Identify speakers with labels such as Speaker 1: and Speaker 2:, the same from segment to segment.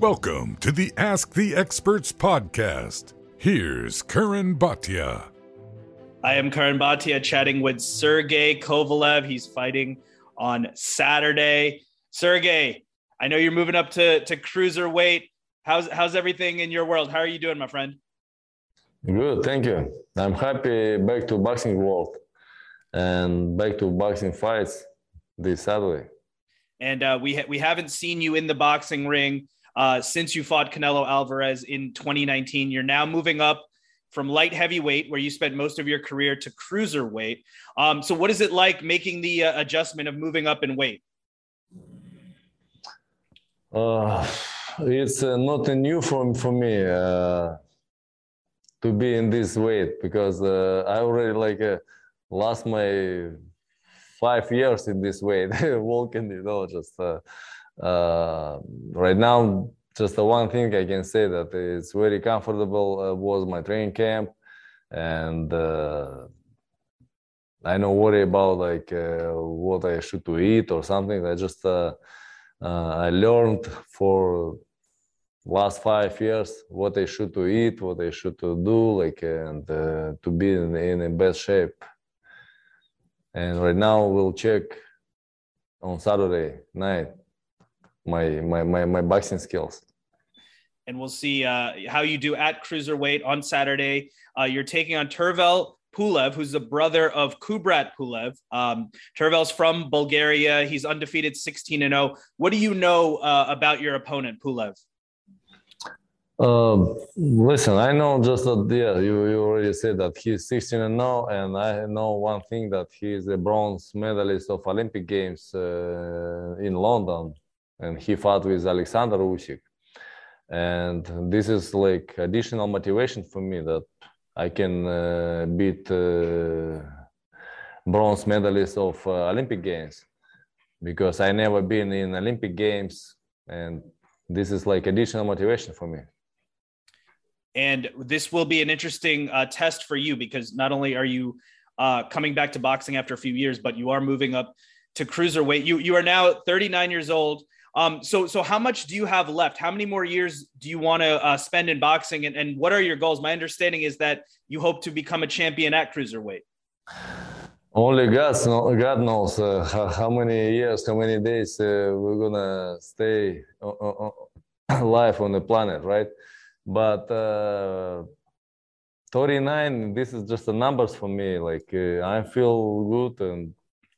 Speaker 1: Welcome to the Ask the Experts podcast. Here's Curran Bhatia.
Speaker 2: I am Curran Bhatia chatting with Sergey Kovalev. He's fighting on Saturday. Sergey, I know you're moving up to, to cruiserweight. How's, how's everything in your world? How are you doing, my friend?
Speaker 3: Good, thank you. I'm happy back to boxing world and back to boxing fights this Saturday.
Speaker 2: And uh, we ha- we haven't seen you in the boxing ring uh, since you fought Canelo Alvarez in 2019. You're now moving up from light heavyweight, where you spent most of your career, to cruiserweight. Um, so, what is it like making the uh, adjustment of moving up in weight?
Speaker 3: Uh, it's uh, not a new for, for me uh, to be in this weight because uh, I already like uh, lost my five years in this weight walking, you know, just right now just the one thing I can say that it's very comfortable uh, was my training camp, and uh, I don't worry about like uh, what I should to eat or something. I just uh, uh, I learned for last five years what I should to eat, what I should to do, like and uh, to be in, in the best shape. And right now we'll check on Saturday night my my my, my boxing skills
Speaker 2: and we'll see uh, how you do at cruiserweight on Saturday. Uh, you're taking on Tervel Pulev, who's the brother of Kubrat Pulev. Um, Tervel's from Bulgaria. He's undefeated 16 and 0. What do you know uh, about your opponent, Pulev?
Speaker 3: Um, listen, I know just that, yeah, you, you already said that he's 16 and 0, and I know one thing that he's a bronze medalist of Olympic Games uh, in London and he fought with Alexander Usyk. And this is like additional motivation for me that I can uh, beat uh, bronze medalist of uh, Olympic Games because I never been in Olympic Games, and this is like additional motivation for me.
Speaker 2: And this will be an interesting uh, test for you because not only are you uh, coming back to boxing after a few years, but you are moving up to cruiserweight. You you are now 39 years old. Um, so, so how much do you have left? How many more years do you want to uh, spend in boxing, and, and what are your goals? My understanding is that you hope to become a champion at cruiserweight.
Speaker 3: Only God, God knows uh, how, how, many years, how many days uh, we're gonna stay alive on the planet, right? But uh, 39, this is just the numbers for me. Like uh, I feel good and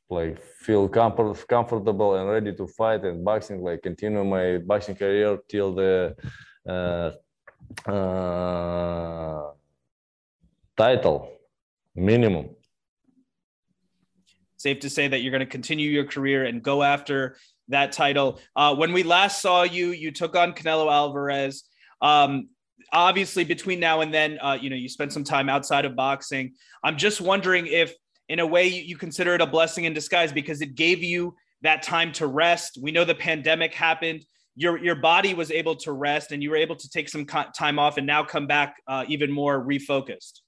Speaker 3: like feel comfort, comfortable and ready to fight and boxing like continue my boxing career till the uh, uh, title minimum.
Speaker 2: Safe to say that you're going to continue your career and go after that title. Uh, when we last saw you you took on canelo alvarez. Um, obviously between now and then uh, you know you spent some time outside of boxing. I'm just wondering if in a way you consider it a blessing in disguise because it gave you that time to rest. We know the pandemic happened. Your your body was able to rest, and you were able to take some time off, and now come back uh, even more refocused.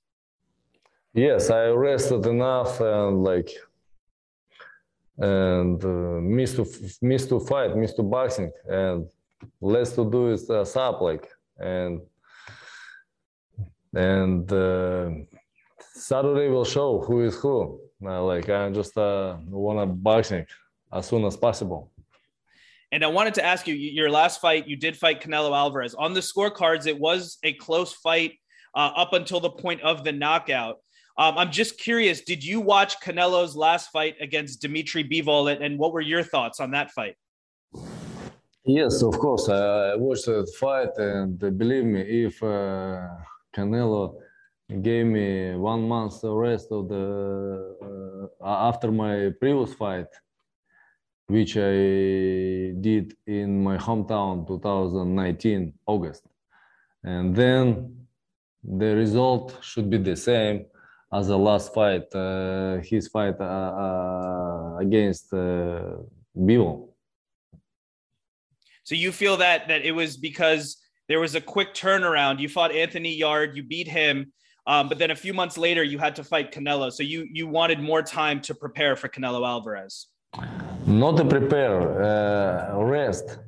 Speaker 3: Yes, I rested enough, and like, and uh, missed to missed to fight, missed to boxing, and less to do is uh, sub like, and and. Uh, Saturday will show who is who. Uh, like I just uh, want to boxing as soon as possible.
Speaker 2: And I wanted to ask you, your last fight, you did fight Canelo Alvarez. On the scorecards, it was a close fight uh, up until the point of the knockout. Um, I'm just curious, did you watch Canelo's last fight against Dmitry Bivol, and what were your thoughts on that fight?
Speaker 3: Yes, of course. I watched that fight, and believe me, if uh, Canelo gave me one month rest of the uh, after my previous fight which i did in my hometown 2019 august. And then the result should be the same as the last fight uh, his fight uh, uh against uh,
Speaker 2: so you feel that that it was because there was a quick turnaround. You fought anthony Yarde you beat him um, but then a few months later, you had to fight Canelo. So you you wanted more time to prepare for Canelo Alvarez.
Speaker 3: Not to prepare, uh, rest.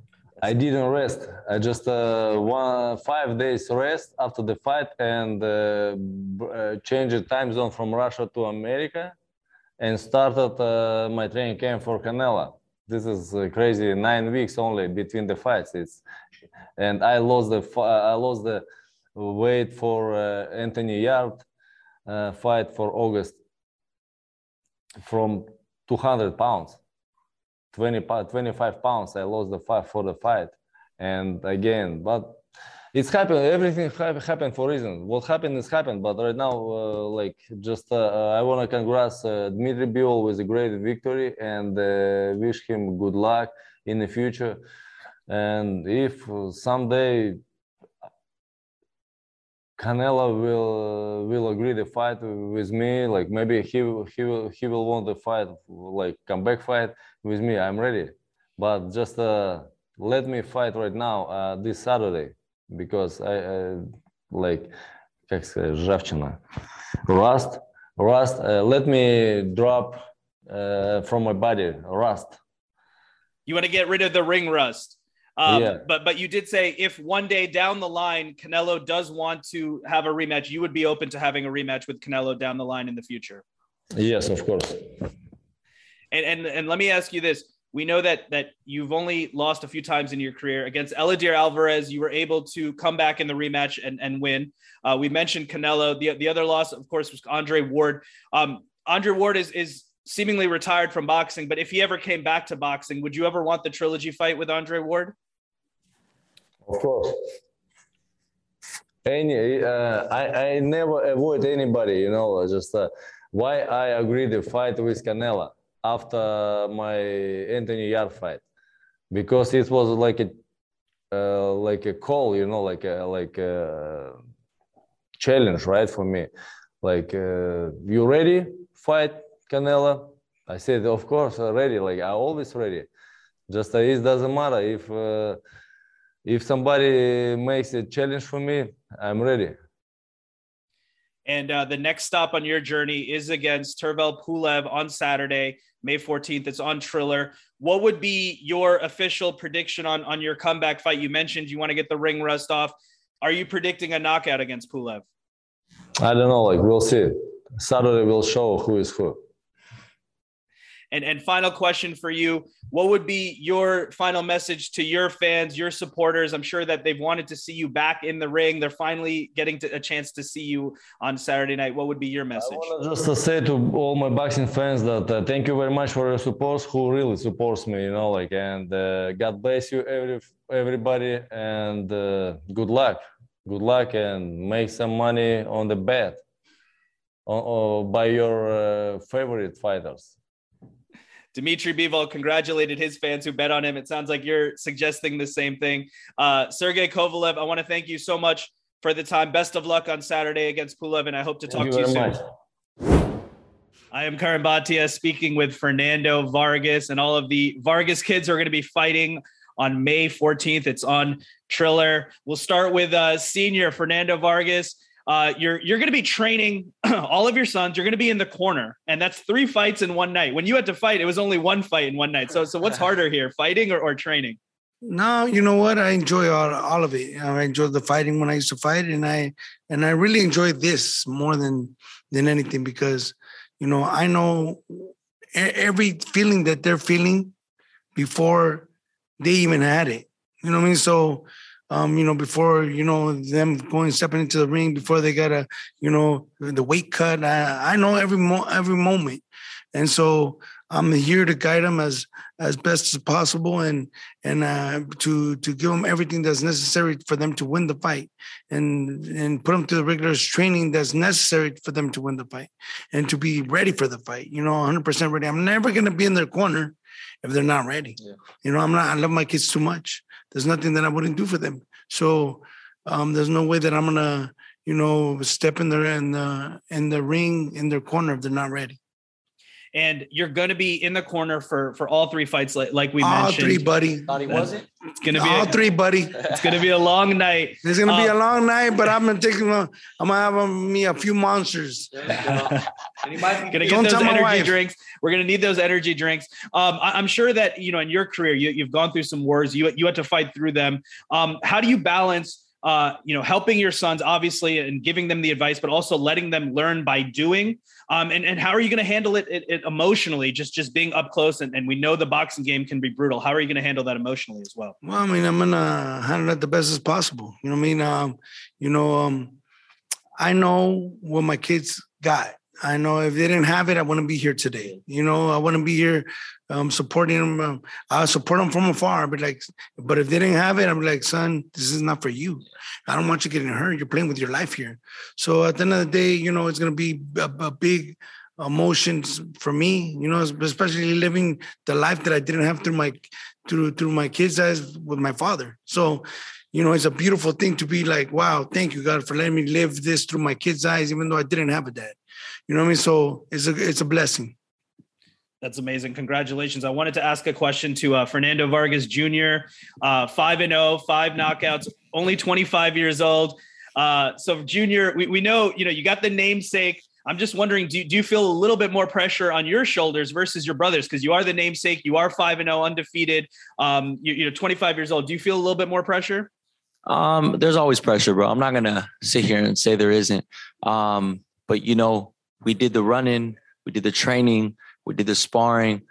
Speaker 3: I didn't rest. I just uh, one five days rest after the fight and uh, uh, changed the time zone from Russia to America, and started uh, my training camp for Canelo. This is uh, crazy. Nine weeks only between the fights. It's and I lost the I lost the weight for uh, Anthony Yarde fight for August from 200 pounds. 20 25 pounds i lost the fight for the fight. And again but it's happened everything happened for reason. What happened is happened but right now uh, like just uh, uh i want to congrats uh, dmitry bivol with a great victory and uh, wish him good luck in the future. And if someday Canelo will will agree to fight with me. Like maybe he he will he will want to fight like comeback fight with me. I'm ready, but just uh, let me fight right now uh, this Saturday because I, I like как сказать ржавчина, rust, rust. Uh, let me drop uh, from my body rust.
Speaker 2: You want to get rid of the ring rust. Um, yeah. But but you did say if one day down the line Canelo does want to have a rematch, you would be open to having a rematch with Canelo down the line in the future.
Speaker 3: Yes, of course.
Speaker 2: And and and let me ask you this: We know that that you've only lost a few times in your career against Eleider Alvarez. You were able to come back in the rematch and and win. Uh, we mentioned Canelo. The the other loss, of course, was Andre Ward. Um, Andre Ward is is seemingly retired from boxing, but if he ever came back to boxing, would you ever want the trilogy fight with Andre Ward?
Speaker 3: Of course. Any, uh, I, I never avoid anybody, you know, just uh, why I agreed to fight with Canelo after my Anthony Yarde fight, because it was like a, uh, like a call, you know, like a, like a challenge, right, for me. Like, uh, you ready? Fight Canelo? I said, of course, ready. Like, I always ready. Just uh, it doesn't matter if uh, if somebody makes a challenge for me, I'm ready.
Speaker 2: And uh, the next stop on your journey is against Tervel Pulev on Saturday, May 14th. It's on Triller. What would be your official prediction on, on your comeback fight? You mentioned you want to get the ring rust off. Are you predicting a knockout against Pulev?
Speaker 3: I don't know. Like, we'll see. Saturday will show who is who.
Speaker 2: And and final question for you: What would be your final message to your fans, your supporters? I'm sure that they've wanted to see you back in the ring. They're finally getting to, a chance to see you on Saturday night. What would be your message? I
Speaker 3: just to say to all my boxing fans that uh, thank you very much for your support. Who really supports me, you know, like and uh, God bless you, every everybody, and uh, good luck, good luck, and make some money on the bet. Or, by your uh, favorite fighters.
Speaker 2: Dmitry Bivol congratulated his fans who bet on him. It sounds like you're suggesting the same thing. Uh, Sergey Kovalev, I want to thank you so much for the time. Best of luck on Saturday against Pulev, and I hope to talk to you soon. Much. I am Curran Bhatia speaking with Fernando Vargas, and all of the Vargas kids are going to be fighting on May 14th. It's on Triller. We'll start with uh, senior Fernando Vargas uh, you're you're going to be training all of your sons. You're going to be in the corner, and that's three fights in one night. When you had to fight, it was only one fight in one night. So so what's harder here, fighting or, or training?
Speaker 4: No, you know what? I enjoy all, all of it. I enjoy the fighting when I used to fight, and I and I really enjoy this more than than anything because you know I know every feeling that they're feeling before they even had it. You know what I mean? So um, you know, before you know them going stepping into the ring, before they got a, you know, the weight cut. I, I know every mo- every moment, and so I'm here to guide them as as best as possible, and and uh, to to give them everything that's necessary for them to win the fight, and and put them through the rigorous training that's necessary for them to win the fight, and to be ready for the fight. You know, 100 percent ready. I'm never going to be in their corner if they're not ready. Yeah. You know, I'm not. I love my kids too much there's nothing that I wouldn't do for them. So um, there's no way that I'm gonna, you know, step in there in the in the ring in their corner if they're not ready.
Speaker 2: And you're going to be in the corner for for all three fights, like, like we
Speaker 4: all
Speaker 2: mentioned.
Speaker 4: three, buddy.
Speaker 5: Thought he wasn't.
Speaker 2: It's going to be
Speaker 4: All
Speaker 2: a,
Speaker 4: three, buddy.
Speaker 2: It's going to be a long night.
Speaker 4: It's gonna be
Speaker 2: Uh,
Speaker 4: a long night, but I'm gonna take. I'm gonna have um, me a few monsters.
Speaker 5: And he might be
Speaker 2: Gonna get
Speaker 4: Don't
Speaker 2: those
Speaker 4: tell my
Speaker 2: energy
Speaker 4: wife.
Speaker 2: drinks. We're gonna need those energy drinks. Um, I, am sure that you know in your career you, you've gone through some wars. You you had to fight through them. Um, how do you balance? Uh, you know, helping your sons obviously and giving them the advice, but also letting them learn by doing. Um, and, and how are you going to handle it, it, it emotionally? Just just being up close, and, and we know the boxing game can be brutal. How are you going to handle that emotionally as well?
Speaker 4: Well, I mean, I'm gonna handle it the best as possible. You know what I mean? Um, you know, um, I know what my kids got. I know if they didn't have it, I wouldn't be here today. You know, I wouldn't be here um, supporting them. Um, I support them from afar, but like, but if they didn't have it, I'm like, son, this is not for you. I don't want you getting hurt. You're playing with your life here. So at the end of the day, you know, it's gonna be a, a big emotions for me. You know, especially living the life that I didn't have through my through through my kids' eyes with my father. So, you know, it's a beautiful thing to be like, wow, thank you God for letting me live this through my kids' eyes, even though I didn't have a dad. You know what I mean? So it's a it's a blessing.
Speaker 2: That's amazing. Congratulations. I wanted to ask a question to uh, Fernando Vargas Jr., uh, 5 and 0, five knockouts, only 25 years old. Uh, so, Junior, we, we know, you know, you got the namesake. I'm just wondering, do, do you feel a little bit more pressure on your shoulders versus your brothers? Because you are the namesake, you are 5 and 0, undefeated, um, you, you're 25 years old. Do you feel a little bit more pressure?
Speaker 5: Um, there's always pressure, bro. I'm not gonna sit here and say there isn't. Um, but you know, we did the running, we did the training, we did the sparring.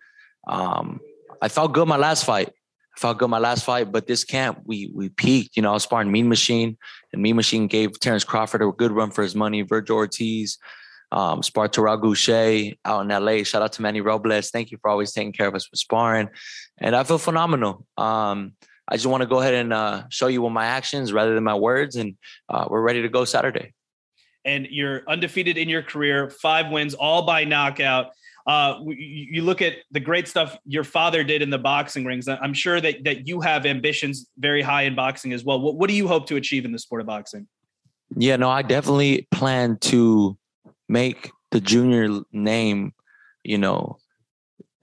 Speaker 5: Um, I felt good my last fight. I felt good my last fight, but this camp we we peaked. You know, I was sparring Mean Machine, and Mean Machine gave Terence Crawford a good run for his money. Vergil Ortiz, um, sparred out in LA. Shout out to Manny Robles. Thank you for always taking care of us with sparring, and I feel phenomenal. Um, I just want to go ahead and uh, show you with my actions rather than my words, and uh, we're ready to go Saturday.
Speaker 2: and you're undefeated in your career, five wins, all by knockout. Uh, you look at the great stuff your father did in the boxing rings. I'm sure that that you have ambitions very high in boxing as well. What, what do you hope to achieve in the sport of boxing?
Speaker 5: Yeah, no, I definitely plan to make the junior name, you know,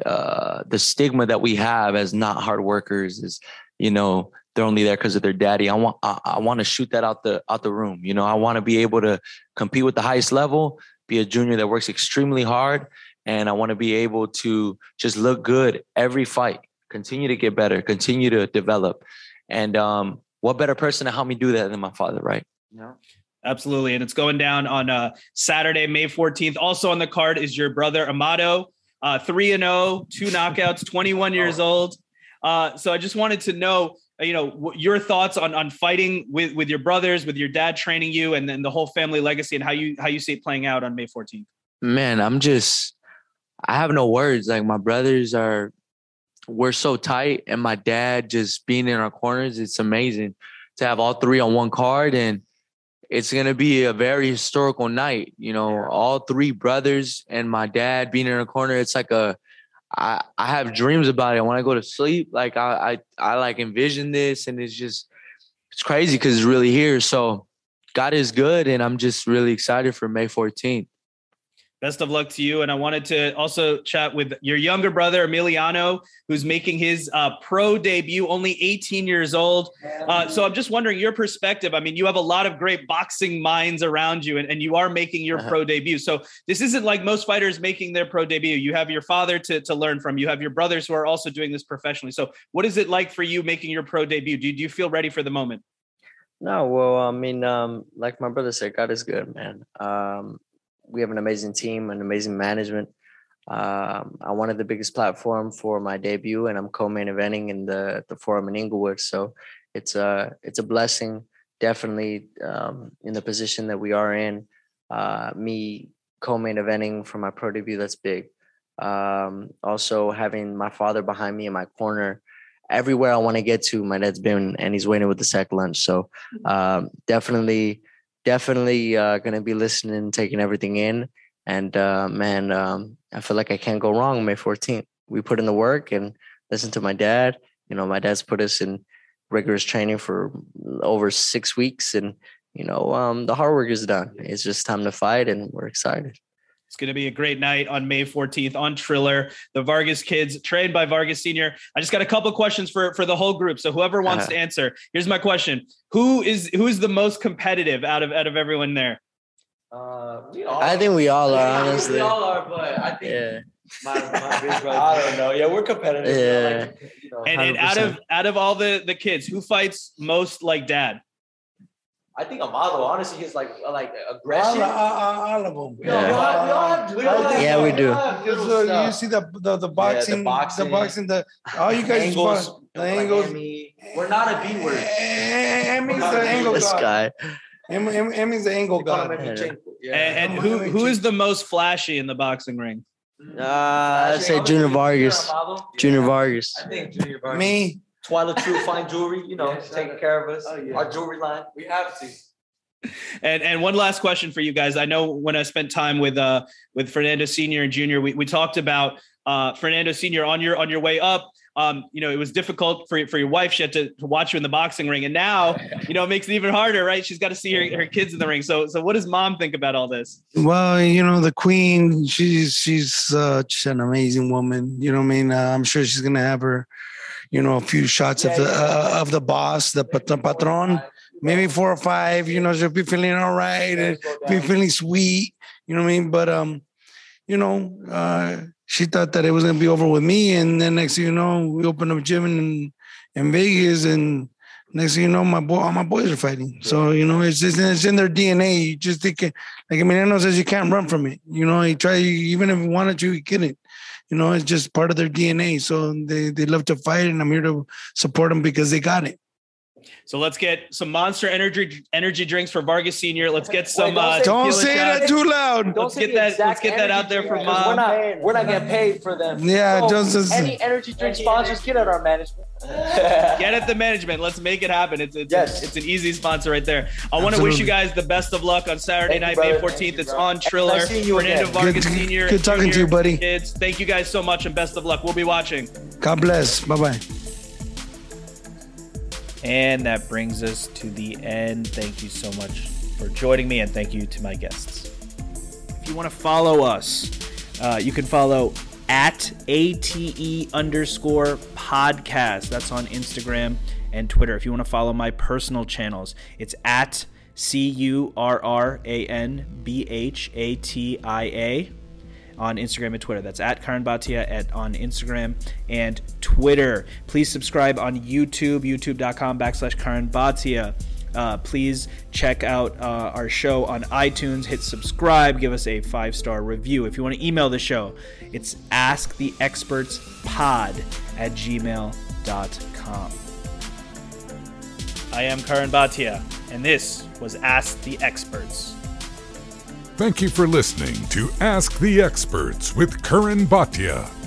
Speaker 5: uh, the stigma that we have as not hard workers is, you know, they're only there because of their daddy. I want, I, I want to shoot that out the out the room. You know, I want to be able to compete with the highest level, be a junior that works extremely hard, and I want to be able to just look good every fight, continue to get better, continue to develop, and um, what better person to help me do that than my father, right?
Speaker 2: Absolutely. And it's going down on uh, Saturday, May 14th. Also on the card is your brother, Amado, uh, 3 and 0, two knockouts, 21 years old. Uh, so I just wanted to know, uh, you know, your thoughts on on fighting with with your brothers, with your dad training you, and then the whole family legacy, and how you how you see it playing out on May 14th.
Speaker 5: man, I'm just I have no words. Like my brothers are we're so tight and my dad just being in our corners, it's amazing to have all three on one card and it's gonna be a very historical night. You know, all three brothers and my dad being in a corner. It's like a I, I have dreams about it. When I go to sleep, like I I, I like envision this and it's just it's crazy because it's really here. So God is good and I'm just really excited for May 14th.
Speaker 2: Best of luck to you. And I wanted to also chat with your younger brother, Emiliano, who's making his uh, pro debut, only 18 years old. Uh, so I'm just wondering your perspective. I mean, you have a lot of great boxing minds around you, and, and you are making your
Speaker 5: Uh-huh.
Speaker 2: pro debut. So this isn't like most fighters making their pro debut. You have your father to, to learn from, you have your brothers who are also doing this professionally. So, what is it like for you making your pro debut? Do you, do you feel ready for the moment?
Speaker 6: No, well, I mean, um, like my brother said, God is good, man. Um, we have an amazing team, an amazing management. Um, I wanted the biggest platform for my debut, and I'm co-main eventing in the the forum in Inglewood. So it's a it's a blessing, definitely um, in the position that we are in. Uh, me co-main eventing for my pro debut, that's big. Um, also having my father behind me in my corner, everywhere I want to get to, my dad's been and he's waiting with the sack lunch. So um, definitely, definitely uh, gonna be listening, taking everything in. And uh, man, um, I feel like I can't go wrong. May 14th, we put in the work and listen to my dad. You know, my dad's put us in rigorous training for over six weeks, and you know, um, the hard work is done. It's just time to fight, and we're excited.
Speaker 2: It's going to be a great night on May 14th on Triller. The Vargas kids, trained by Vargas Senior. I just got a couple questions for for the whole group. So whoever wants
Speaker 6: Uh-huh.
Speaker 2: to answer, here's my question: Who is who is the most competitive out of out of everyone there?
Speaker 7: Uh, we all
Speaker 6: I think we all are,
Speaker 7: I think
Speaker 6: honestly.
Speaker 7: We all are, but I think
Speaker 6: Yeah.
Speaker 7: my, my big brother. I don't know. Yeah, we're competitive.
Speaker 6: Yeah.
Speaker 7: Like, you know,
Speaker 2: And, and out of out of all the the kids, who fights most like dad?
Speaker 7: I think Amado, honestly, he's like like
Speaker 4: All,
Speaker 7: aggression.
Speaker 4: all, all of them.
Speaker 7: We all, we all, we all have, we all have,
Speaker 6: Yeah, we do.
Speaker 7: all have
Speaker 4: Because,
Speaker 7: little
Speaker 4: uh, you see the the, the boxing, the
Speaker 7: boxing.
Speaker 4: boxing, the all you guys
Speaker 7: angles,
Speaker 4: fought- the
Speaker 7: like
Speaker 4: angles.
Speaker 7: Emmy. We're not a B word.
Speaker 4: Emmy's the angle
Speaker 6: This guy.
Speaker 4: Em- Em- Emmy's the angle
Speaker 7: We call him
Speaker 4: god.
Speaker 7: Emmy
Speaker 6: Yeah.
Speaker 2: And, and who who is the most flashy in the boxing ring?
Speaker 6: Uh, I'd say Junior Vargas. Junior Vargas.
Speaker 7: I think Junior Vargas.
Speaker 4: Me,
Speaker 7: Twilight True Fine Jewelry, you know,
Speaker 8: Yeah,
Speaker 7: taking care of us.
Speaker 8: Oh, yeah.
Speaker 7: Our jewelry line. We have to.
Speaker 2: And and one last question for you guys. I know when I spent time with uh with Fernando Senior and Junior, we, we talked about uh Fernando Senior on your on your way up. Um, you know, it was difficult for for your wife. She had to, to watch you in the boxing ring, and now you know it makes it even harder, right? She's got to see her, her kids in the ring. So so what does mom think about all this?
Speaker 4: well, you know the queen. She's she's such an amazing woman. You know what I mean? Uh, I'm sure she's gonna have her, you know, a few shots of the uh, of the boss, the pat- patron. Maybe four or five. You know, she'll be feeling all right. and be feeling sweet. You know what I mean? But um, you know, uh, she thought that it was gonna be over with me, and then next thing you know, we opened up a gym in in Vegas, and next thing you know, my boy, all my boys are fighting. So you know, it's just it's in their DNA. You just think, it- like Emiliano says, you can't run from it. You know, he try even if he wanted to, you couldn't. You know, it's just part of their DNA. So they they love to fight, and I'm here to support them because they got it.
Speaker 2: So let's get some Monster Energy energy drinks for Vargas Senior. Let's get some.
Speaker 7: don't
Speaker 2: uh,
Speaker 7: say-
Speaker 4: Don't say that too loud.
Speaker 2: Let's get that- let's get that out there for
Speaker 7: drink, 'cause
Speaker 2: mom.
Speaker 7: We're not, we're not getting paid for them.
Speaker 4: Yeah,
Speaker 7: So,
Speaker 4: just as-
Speaker 7: any energy drink sponsors, get at our management.
Speaker 2: Get at the management. Let's make it happen. It's it's,
Speaker 7: Yes.
Speaker 2: it's an easy sponsor right there. I want to wish you guys the best of luck on Saturday
Speaker 7: Thank
Speaker 2: night,
Speaker 7: you,
Speaker 2: May 14th.
Speaker 7: Thank
Speaker 2: it's
Speaker 7: bro.
Speaker 2: on Triller.
Speaker 7: Nice seeing you
Speaker 2: Fernando
Speaker 7: again.
Speaker 2: Vargas
Speaker 4: Good-
Speaker 2: Senior.
Speaker 4: good talking to you, buddy.
Speaker 2: Kids, thank you guys so much and best of luck. We'll be watching.
Speaker 4: God bless. Bye bye.
Speaker 2: And that brings us to the end. Thank you so much for joining me, and thank you to my guests. If you want to follow us, uh, you can follow at ATE underscore podcast. That's on Instagram and Twitter. If you want to follow my personal channels, it's at C U R R A N B H A T I A on Instagram and Twitter. That's at Curran Bhatia at on Instagram and Twitter. Please subscribe on YouTube, youtube.com backslash Curran Bhatia. Uh, please check out uh, our show on iTunes. Hit subscribe. Give us a five star review. If you want to email the show, it's asktheexpertspod at gmail.com. I am Curran Bhatia, and this was Ask the Experts.
Speaker 1: Thank you for listening to Ask the Experts with Curran Bhatia.